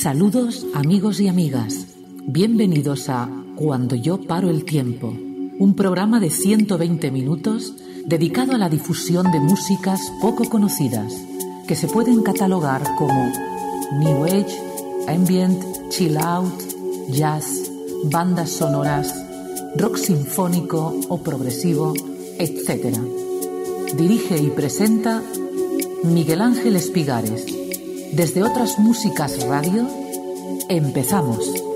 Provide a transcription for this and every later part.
Saludos amigos y amigas. Bienvenidos a Cuando yo paro el tiempo, un programa de 120 minutos dedicado a la difusión de músicas poco conocidas que se pueden catalogar como New Age, Ambient, Chill Out, Jazz, bandas sonoras, rock sinfónico o progresivo, etc. Dirige y presenta Miguel Ángel Espigares. Desde otras músicas radio, empezamos.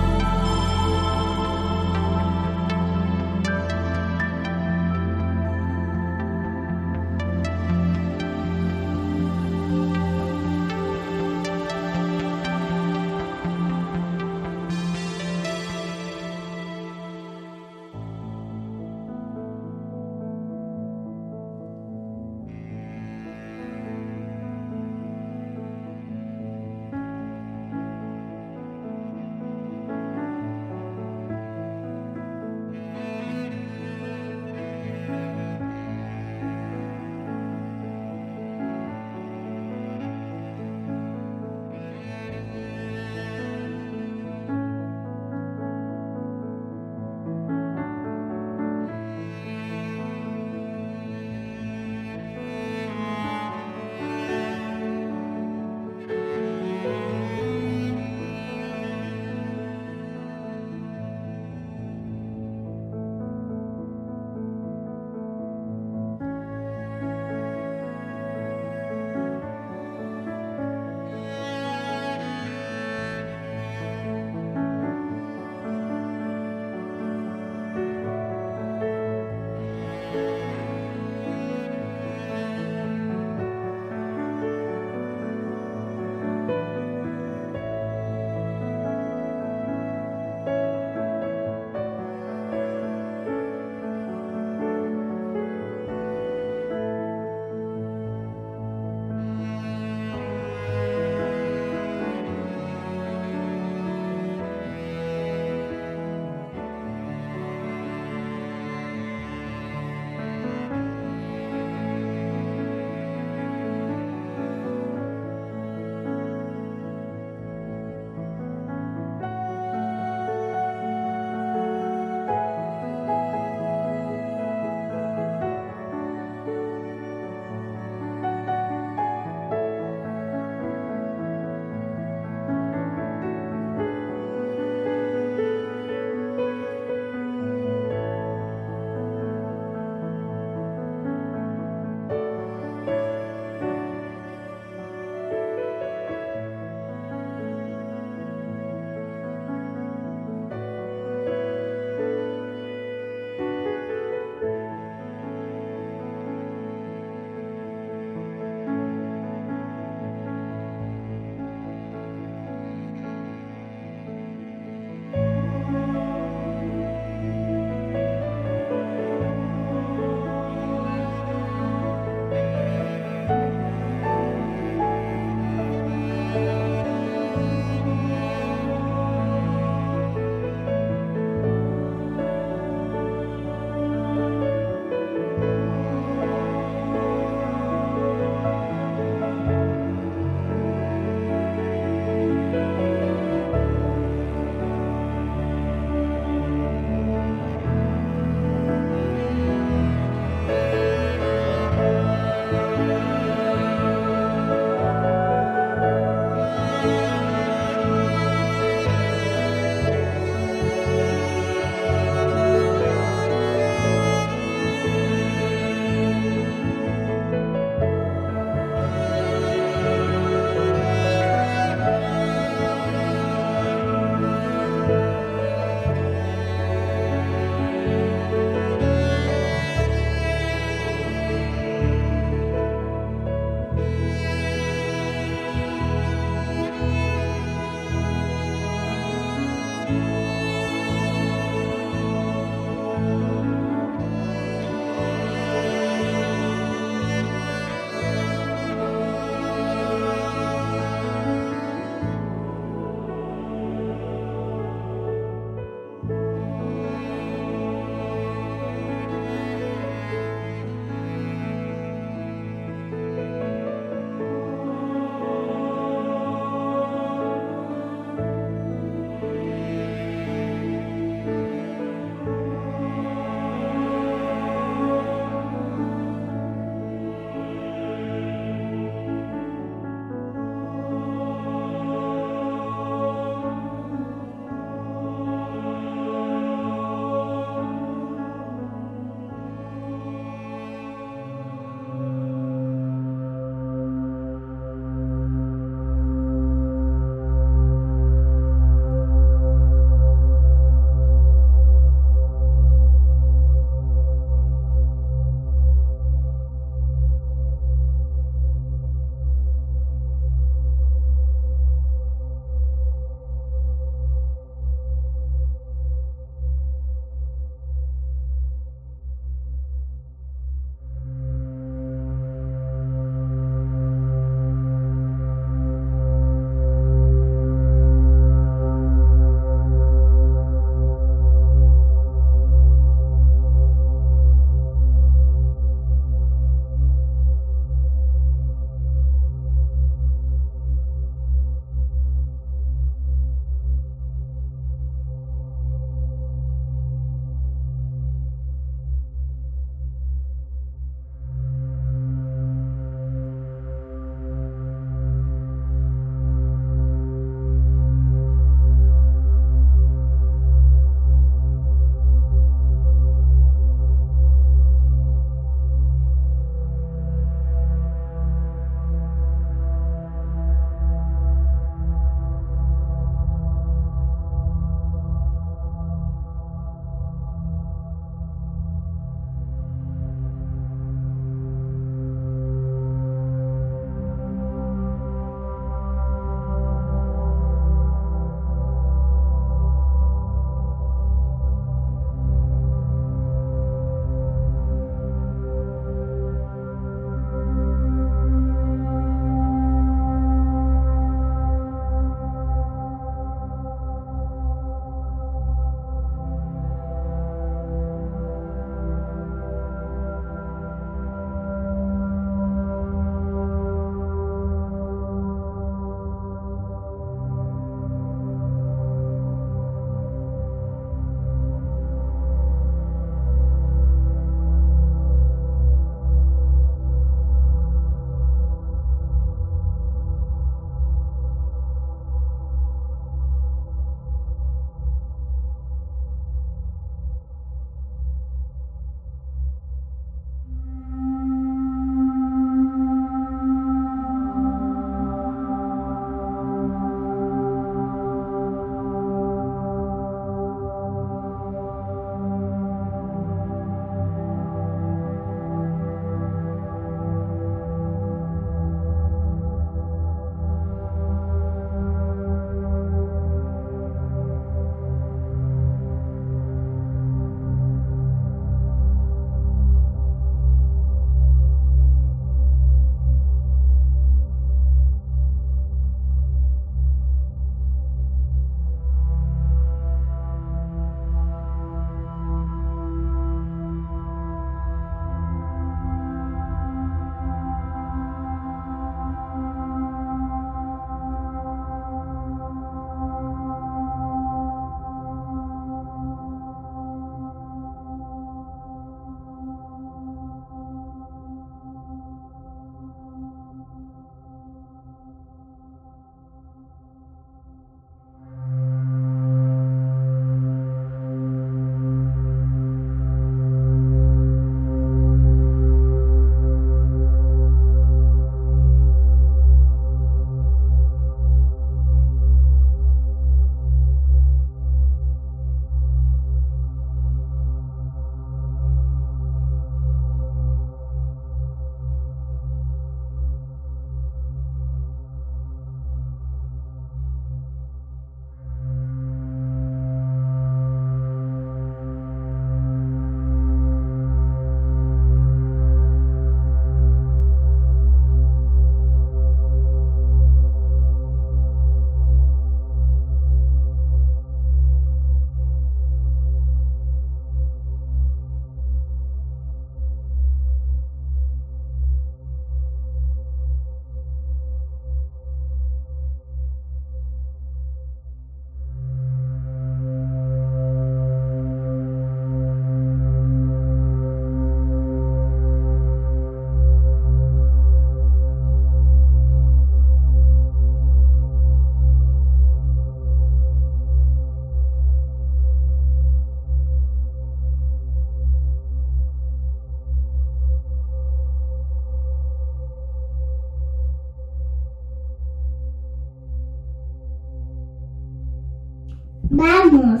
Vamos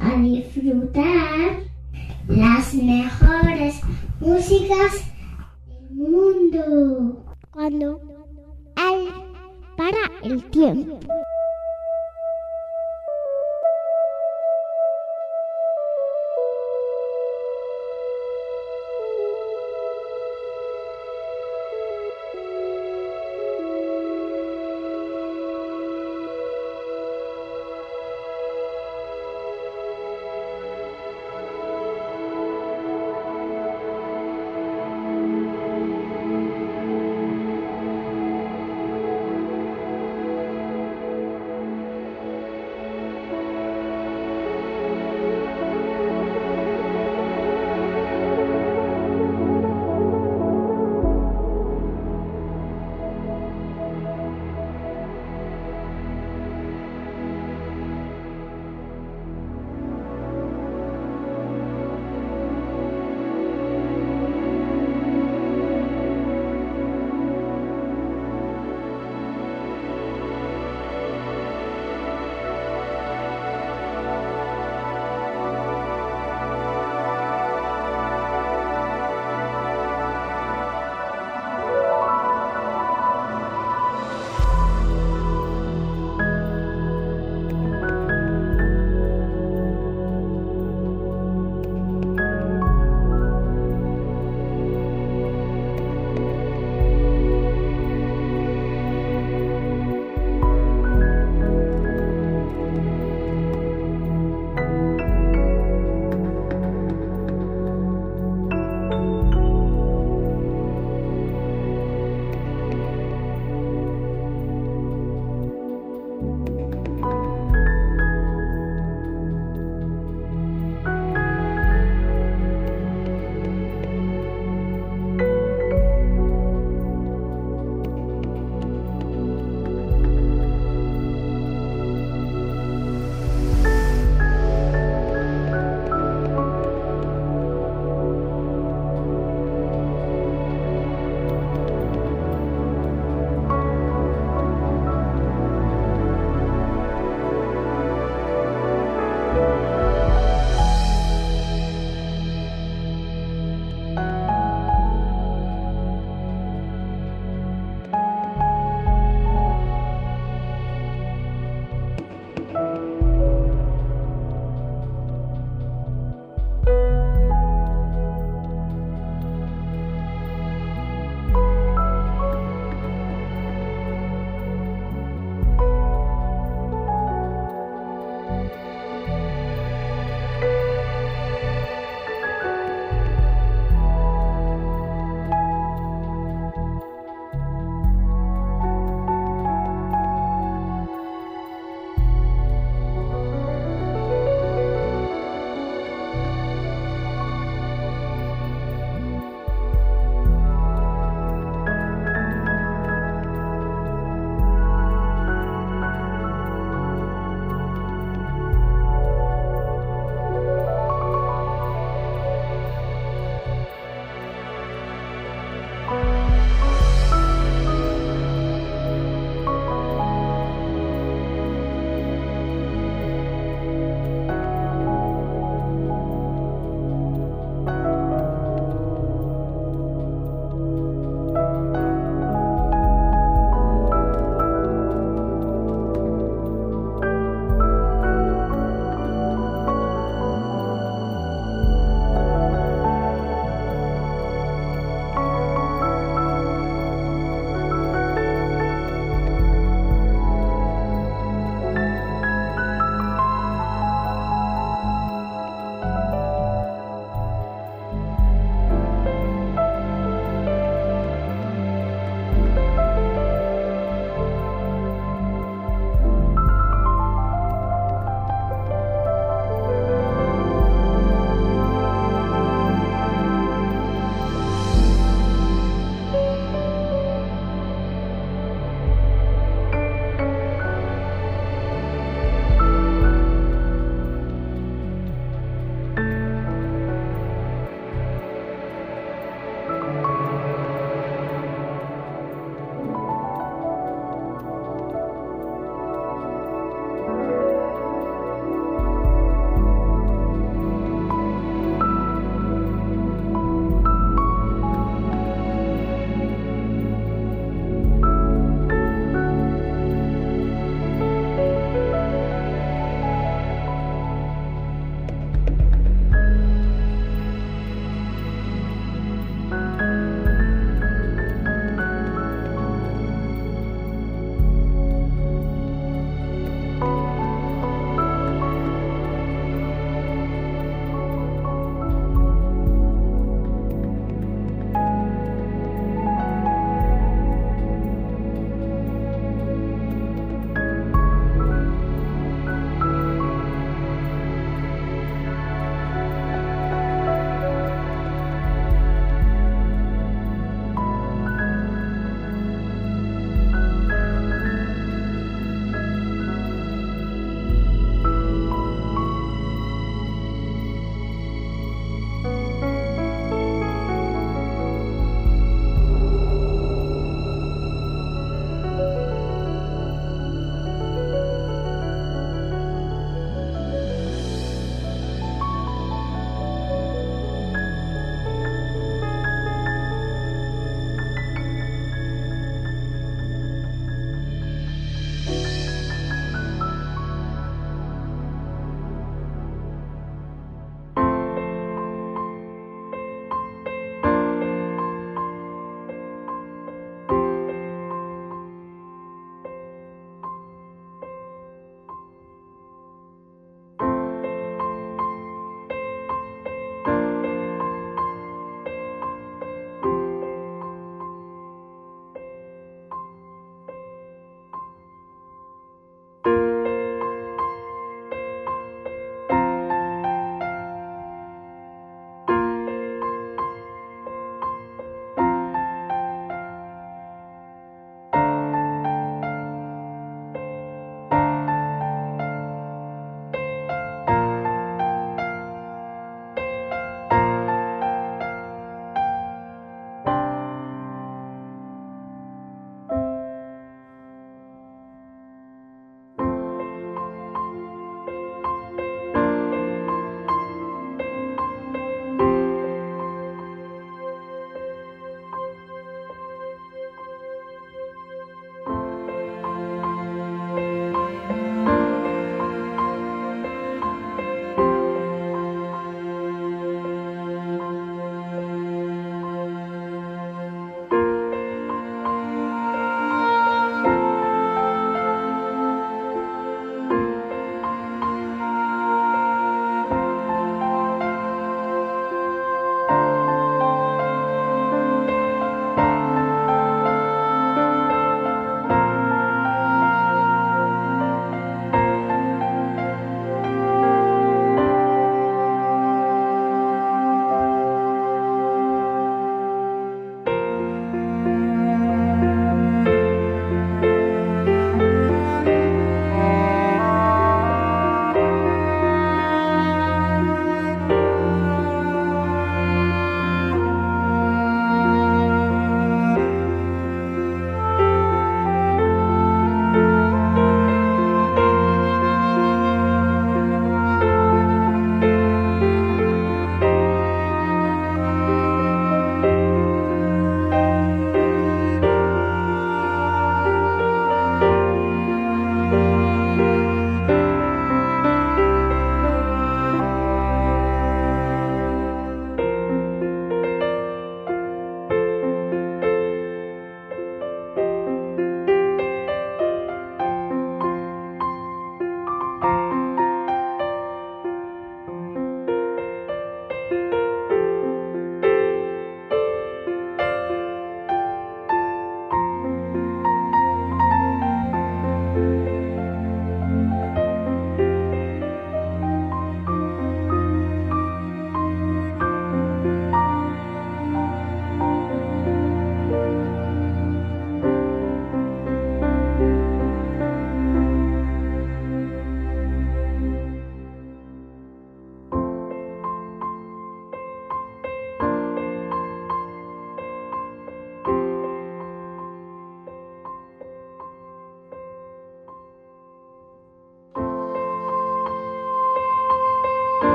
a disfrutar las mejores músicas del mundo. Cuando al para el tiempo.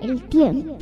El tiempo.